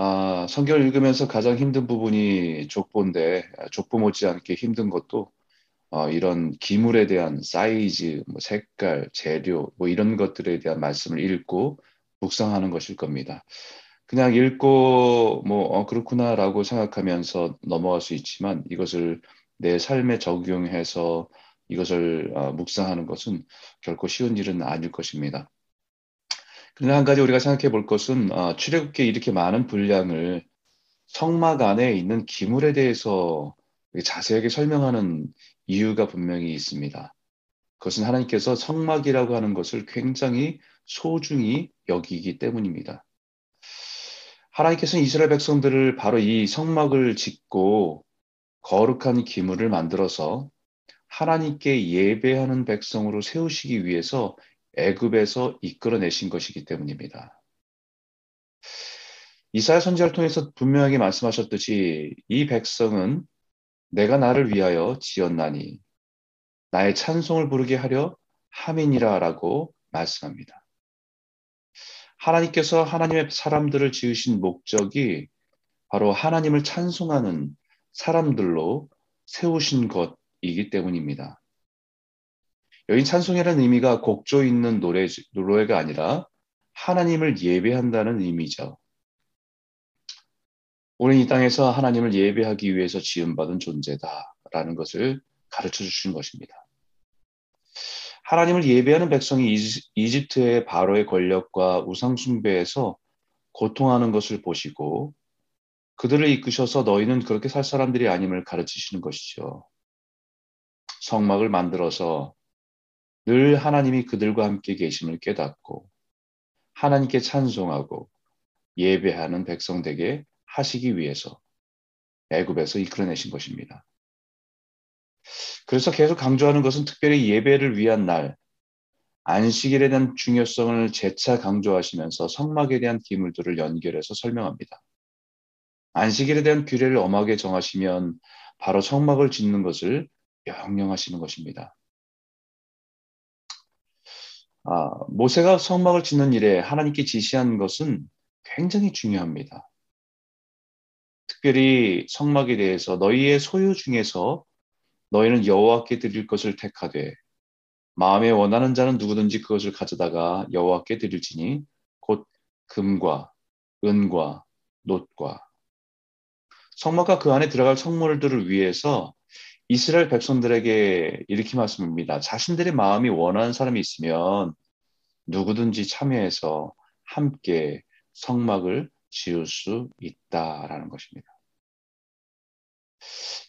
아, 성경을 읽으면서 가장 힘든 부분이 족보인데 족보 못지않게 힘든 것도 어, 이런 기물에 대한 사이즈, 뭐 색깔, 재료 뭐 이런 것들에 대한 말씀을 읽고 묵상하는 것일 겁니다. 그냥 읽고 뭐 어, 그렇구나라고 생각하면서 넘어갈 수 있지만 이것을 내 삶에 적용해서 이것을 어, 묵상하는 것은 결코 쉬운 일은 아닐 것입니다. 그러나 한 가지 우리가 생각해 볼 것은 어, 출애굽기에 이렇게 많은 분량을 성막 안에 있는 기물에 대해서 자세하게 설명하는 이유가 분명히 있습니다. 그것은 하나님께서 성막이라고 하는 것을 굉장히 소중히 여기기 때문입니다. 하나님께서는 이스라엘 백성들을 바로 이 성막을 짓고 거룩한 기물을 만들어서 하나님께 예배하는 백성으로 세우시기 위해서 애굽에서 이끌어내신 것이기 때문입니다. 이사야 선지자를 통해서 분명하게 말씀하셨듯이 이 백성은 내가 나를 위하여 지었나니 나의 찬송을 부르게 하려 함이니라라고 말씀합니다. 하나님께서 하나님의 사람들을 지으신 목적이 바로 하나님을 찬송하는 사람들로 세우신 것이기 때문입니다. 여기 찬송이라는 의미가 곡조 있는 노래, 노래가 아니라 하나님을 예배한다는 의미죠. 우리는 이 땅에서 하나님을 예배하기 위해서 지음받은 존재다라는 것을 가르쳐 주신 것입니다. 하나님을 예배하는 백성이 이집트의 바로의 권력과 우상숭배에서 고통하는 것을 보시고 그들을 이끄셔서 너희는 그렇게 살 사람들이 아님을 가르치시는 것이죠. 성막을 만들어서 늘 하나님이 그들과 함께 계심을 깨닫고 하나님께 찬송하고 예배하는 백성 되게 하시기 위해서 애굽에서 이끌어내신 것입니다. 그래서 계속 강조하는 것은 특별히 예배를 위한 날, 안식일에 대한 중요성을 재차 강조하시면서 성막에 대한 기물들을 연결해서 설명합니다. 안식일에 대한 규례를 엄하게 정하시면 바로 성막을 짓는 것을 명령하시는 것입니다. 아, 모세가 성막을 짓는 일에 하나님께 지시한 것은 굉장히 중요합니다. 특별히 성막에 대해서 너희의 소유 중에서 너희는 여호와께 드릴 것을 택하되 마음에 원하는 자는 누구든지 그것을 가져다가 여호와께 드릴지니 곧 금과 은과 놋과 성막과 그 안에 들어갈 성물들을 위해서 이스라엘 백성들에게 이렇게 말씀합니다. 자신들의 마음이 원하는 사람이 있으면 누구든지 참여해서 함께 성막을 지을 수 있다라는 것입니다.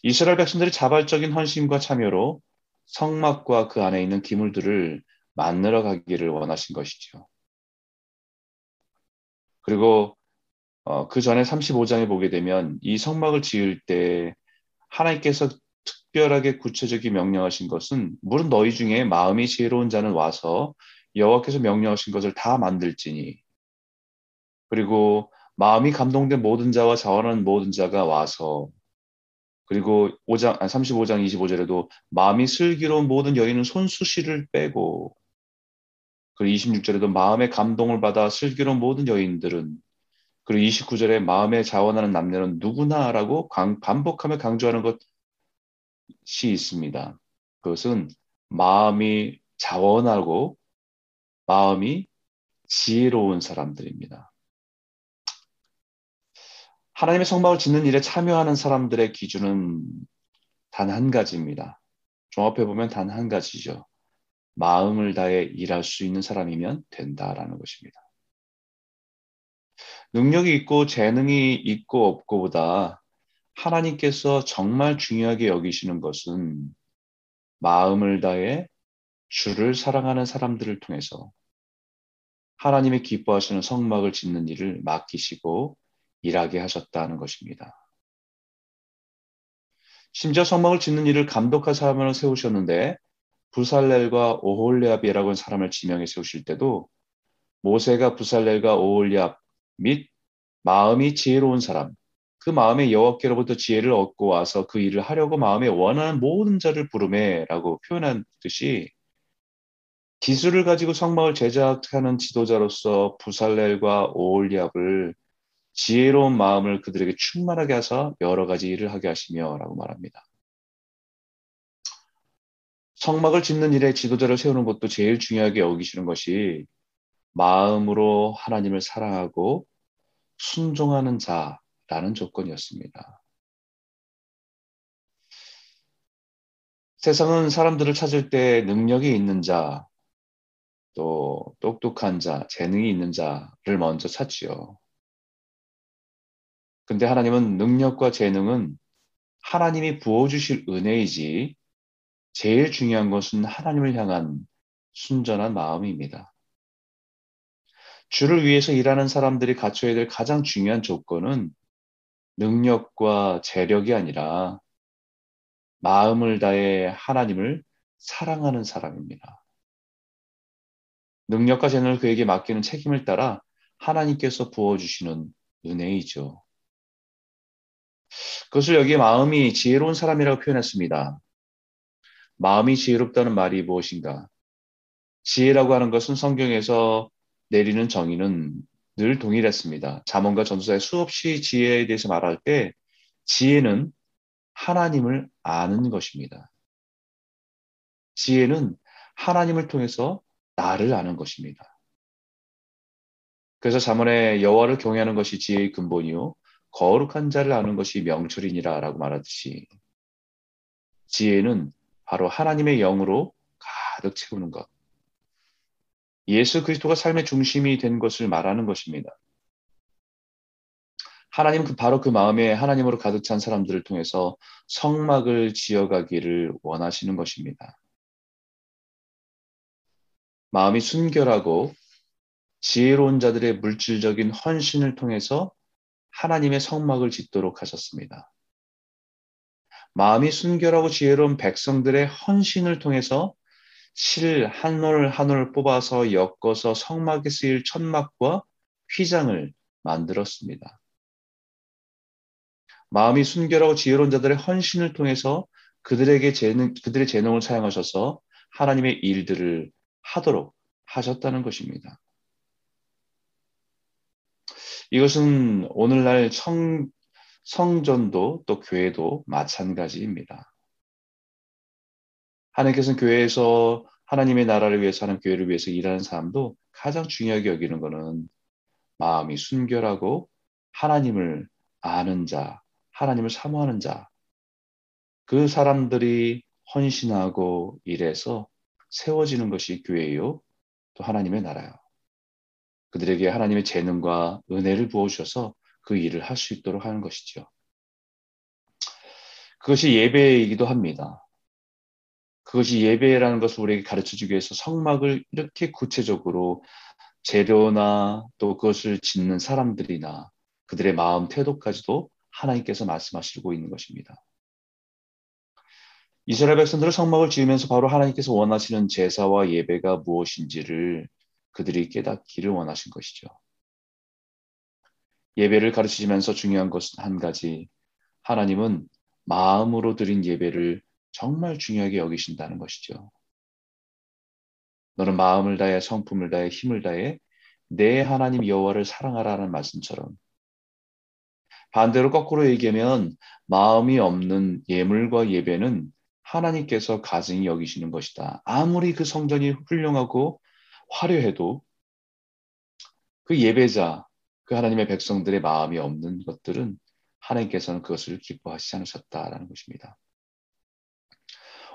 이스라엘 백성들이 자발적인 헌신과 참여로 성막과 그 안에 있는 기물들을 만들어 가기를 원하신 것이죠. 그리고 어, 그 전에 35장에 보게 되면 이 성막을 지을 때 하나님께서 특별하게 구체적인 명령하신 것은 물은 너희 중에 마음이 지혜로운 자는 와서 여호와께서 명령하신 것을 다 만들지니. 그리고 마음이 감동된 모든 자와 자원하는 모든 자가 와서 그리고 5장 35장 25절에도 마음이 슬기로운 모든 여인은 손수시를 빼고 그리고 26절에도 마음의 감동을 받아 슬기로운 모든 여인들은 그리고 29절에 마음에 자원하는 남녀는 누구나라고 반복하며 강조하는 것시 있습니다. 그것은 마음이 자원하고 마음이 지혜로운 사람들입니다. 하나님의 성막을 짓는 일에 참여하는 사람들의 기준은 단 한 가지입니다. 종합해 보면 단 한 가지죠. 마음을 다해 일할 수 있는 사람이면 된다라는 것입니다. 능력이 있고 재능이 있고 없고보다 하나님께서 정말 중요하게 여기시는 것은 마음을 다해 주를 사랑하는 사람들을 통해서 하나님의 기뻐하시는 성막을 짓는 일을 맡기시고 일하게 하셨다는 것입니다. 심지어 성막을 짓는 일을 감독할 사람을 세우셨는데 부살렐과 오홀리압이라고 하는 사람을 지명해 세우실 때도 모세가 부살렐과 오홀리압 및 마음이 지혜로운 사람, 그 마음에 여호와께로부터 지혜를 얻고 와서 그 일을 하려고 마음에 원하는 모든 자를 부르매라고 표현한 듯이 기술을 가지고 성막을 제작하는 지도자로서 부살렐과 오올리압을 지혜로운 마음을 그들에게 충만하게 하사 여러 가지 일을 하게 하시며 라고 말합니다. 성막을 짓는 일에 지도자를 세우는 것도 제일 중요하게 여기시는 것이 마음으로 하나님을 사랑하고 순종하는 자 라는 조건이었습니다. 세상은 사람들을 찾을 때 능력이 있는 자, 또 똑똑한 자, 재능이 있는 자를 먼저 찾지요. 근데 하나님은 능력과 재능은 하나님이 부어주실 은혜이지 제일 중요한 것은 하나님을 향한 순전한 마음입니다. 주를 위해서 일하는 사람들이 갖춰야 될 가장 중요한 조건은 능력과 재력이 아니라 마음을 다해 하나님을 사랑하는 사람입니다. 능력과 재능을 그에게 맡기는 책임을 따라 하나님께서 부어주시는 은혜이죠. 그것을 여기에 마음이 지혜로운 사람이라고 표현했습니다. 마음이 지혜롭다는 말이 무엇인가? 지혜라고 하는 것은 성경에서 내리는 정의는 늘 동일했습니다. 자문과 전도사의 수없이 지혜에 대해서 말할 때 지혜는 하나님을 아는 것입니다. 지혜는 하나님을 통해서 나를 아는 것입니다. 그래서 자문에 여호와를 경외하는 것이 지혜의 근본이요 거룩한 자를 아는 것이 명철이니라라고 말하듯이 지혜는 바로 하나님의 영으로 가득 채우는 것. 예수 그리스도가 삶의 중심이 된 것을 말하는 것입니다. 하나님 그 바로 그 마음에 하나님으로 가득 찬 사람들을 통해서 성막을 지어가기를 원하시는 것입니다. 마음이 순결하고 지혜로운 자들의 물질적인 헌신을 통해서 하나님의 성막을 짓도록 하셨습니다. 마음이 순결하고 지혜로운 백성들의 헌신을 통해서 실 한 올 한 올 뽑아서 엮어서 성막에 쓰일 천막과 휘장을 만들었습니다. 마음이 순결하고 지혜로운 자들의 헌신을 통해서 그들에게 재능, 그들의 재능을 사용하셔서 하나님의 일들을 하도록 하셨다는 것입니다. 이것은 오늘날 성, 성전도 또 교회도 마찬가지입니다. 하나님께서는 교회에서 하나님의 나라를 위해서 하는 교회를 위해서 일하는 사람도 가장 중요하게 여기는 것은 마음이 순결하고 하나님을 아는 자, 하나님을 사모하는 자, 그 사람들이 헌신하고 일해서 세워지는 것이 교회요, 또 하나님의 나라요. 그들에게 하나님의 재능과 은혜를 부어주셔서 그 일을 할 수 있도록 하는 것이죠. 그것이 예배이기도 합니다. 그것이 예배라는 것을 우리에게 가르쳐 주기 위해서 성막을 이렇게 구체적으로 재료나 또 그것을 짓는 사람들이나 그들의 마음 태도까지도 하나님께서 말씀하시고 있는 것입니다. 이스라엘 백성들을 성막을 지으면서 바로 하나님께서 원하시는 제사와 예배가 무엇인지를 그들이 깨닫기를 원하신 것이죠. 예배를 가르치면서 중요한 것은 한 가지. 하나님은 마음으로 드린 예배를 정말 중요하게 여기신다는 것이죠. 너는 마음을 다해 성품을 다해 힘을 다해 내 하나님 여호와를 사랑하라는 말씀처럼 반대로 거꾸로 얘기하면 마음이 없는 예물과 예배는 하나님께서 가증히 여기시는 것이다. 아무리 그 성전이 훌륭하고 화려해도 그 예배자, 그 하나님의 백성들의 마음이 없는 것들은 하나님께서는 그것을 기뻐하시지 않으셨다라는 것입니다.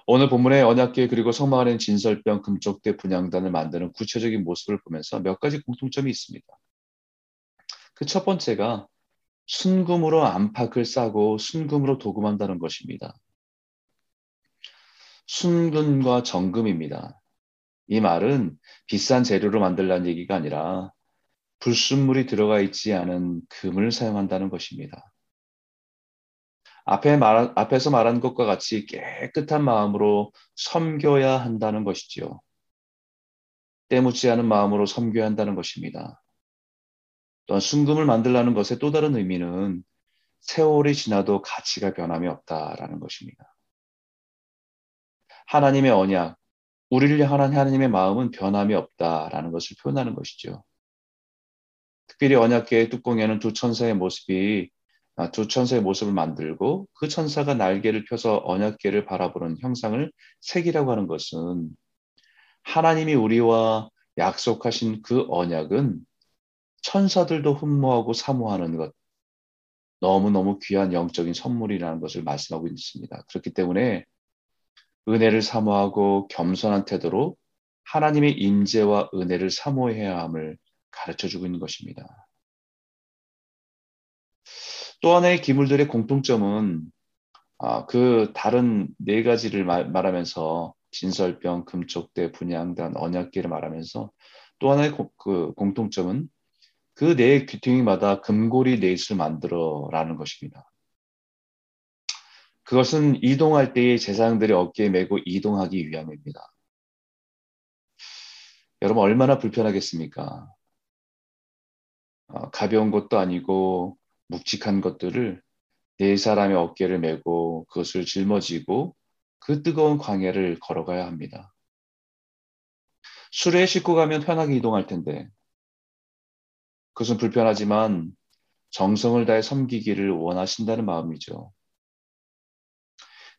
오늘 본문의 언약계 그리고 성막 안에 진설병 금쪽대 분양단을 만드는 구체적인 모습을 보면서 몇 가지 공통점이 있습니다. 그 첫 번째가 순금으로 안팎을 싸고 순금으로 도금한다는 것입니다. 순금과 정금입니다. 이 말은 비싼 재료로 만들라는 얘기가 아니라 불순물이 들어가 있지 않은 금을 사용한다는 것입니다. 앞에 말, 앞에서 말한 것과 같이 깨끗한 마음으로 섬겨야 한다는 것이지요. 때묻지 않은 마음으로 섬겨야 한다는 것입니다. 또한 순금을 만들라는 것의 또 다른 의미는 세월이 지나도 가치가 변함이 없다라는 것입니다. 하나님의 언약, 우리를 향한 하나님의 마음은 변함이 없다라는 것을 표현하는 것이죠. 특별히 언약계의 뚜껑에는 두 천사의 모습이 아, 두 천사의 모습을 만들고 그 천사가 날개를 펴서 언약계를 바라보는 형상을 색이라고 하는 것은 하나님이 우리와 약속하신 그 언약은 천사들도 흠모하고 사모하는 것 너무너무 귀한 영적인 선물이라는 것을 말씀하고 있습니다. 그렇기 때문에 은혜를 사모하고 겸손한 태도로 하나님의 임재와 은혜를 사모해야 함을 가르쳐 주고 있는 것입니다. 또 하나의 기물들의 공통점은 아, 그 다른 네 가지를 말, 하면서 진설병, 금촉대, 분양단, 언약계를 말하면서 또 하나의 고, 그 공통점은 그 네 귀퉁이마다 금고리 넷을 만들어라는 것입니다. 그것은 이동할 때의 제사장들이 어깨에 메고 이동하기 위함입니다. 여러분 얼마나 불편하겠습니까? 어, 가벼운 것도 아니고 묵직한 것들을 네 사람의 어깨를 메고 그것을 짊어지고 그 뜨거운 광야를 걸어가야 합니다. 수레에 싣고 가면 편하게 이동할 텐데 그것은 불편하지만 정성을 다해 섬기기를 원하신다는 마음이죠.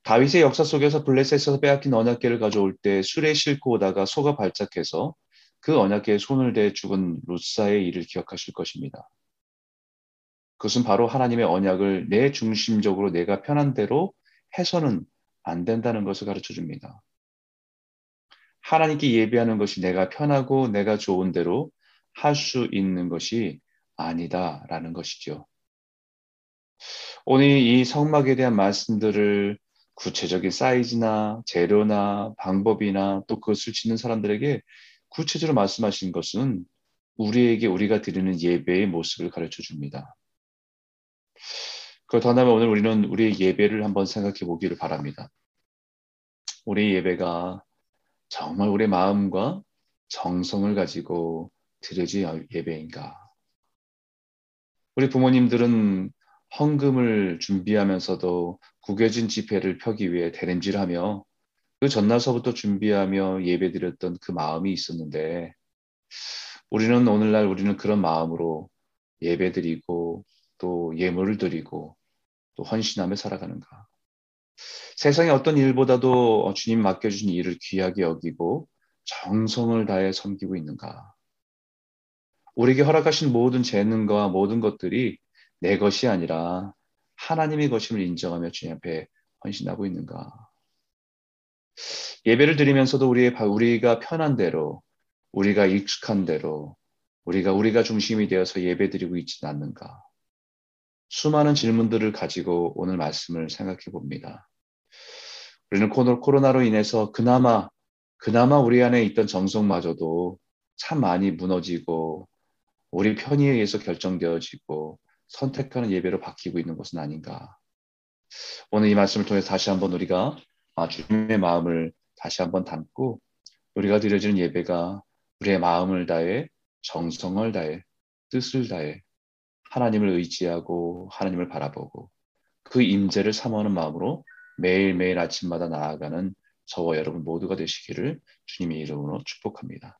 다윗의 역사 속에서 블레셋에서 빼앗긴 언약계를 가져올 때 수레에 싣고 오다가 소가 발작해서 그 언약계에 손을 대 죽은 루사의 일을 기억하실 것입니다. 그것은 바로 하나님의 언약을 내 중심적으로 내가 편한 대로 해서는 안 된다는 것을 가르쳐 줍니다. 하나님께 예배하는 것이 내가 편하고 내가 좋은 대로 할 수 있는 것이 아니다라는 것이죠. 오늘 이 성막에 대한 말씀들을 구체적인 사이즈나 재료나 방법이나 또 그것을 짓는 사람들에게 구체적으로 말씀하신 것은 우리에게 우리가 드리는 예배의 모습을 가르쳐 줍니다. 그렇다면 오늘 우리는 우리의 예배를 한번 생각해 보기를 바랍니다. 우리의 예배가 정말 우리의 마음과 정성을 가지고 드려질 예배인가? 우리 부모님들은 헌금을 준비하면서도 구겨진 지폐를 펴기 위해 대림질하며 그 전날서부터 준비하며 예배드렸던 그 마음이 있었는데 우리는 오늘날 우리는 그런 마음으로 예배드리고 또 예물을 드리고 또 헌신하며 살아가는가. 세상의 어떤 일보다도 주님 맡겨주신 일을 귀하게 여기고 정성을 다해 섬기고 있는가. 우리에게 허락하신 모든 재능과 모든 것들이 내 것이 아니라 하나님의 것임을 인정하며 주님 앞에 헌신하고 있는가. 예배를 드리면서도 우리의 우리가 편한 대로 우리가 익숙한 대로 우리가 우리가 중심이 되어서 예배 드리고 있지는 않는가. 수많은 질문들을 가지고 오늘 말씀을 생각해 봅니다. 우리는 코로나로 인해서 그나마, 그나마 우리 안에 있던 정성마저도 참 많이 무너지고 우리 편의에 의해서 결정되어지고 선택하는 예배로 바뀌고 있는 것은 아닌가. 오늘 이 말씀을 통해서 다시 한번 우리가 아, 주님의 마음을 다시 한번 담고 우리가 드려지는 예배가 우리의 마음을 다해 정성을 다해 뜻을 다해 하나님을 의지하고 하나님을 바라보고 그 임재를 사모하는 마음으로 매일매일 아침마다 나아가는 저와 여러분 모두가 되시기를 주님의 이름으로 축복합니다.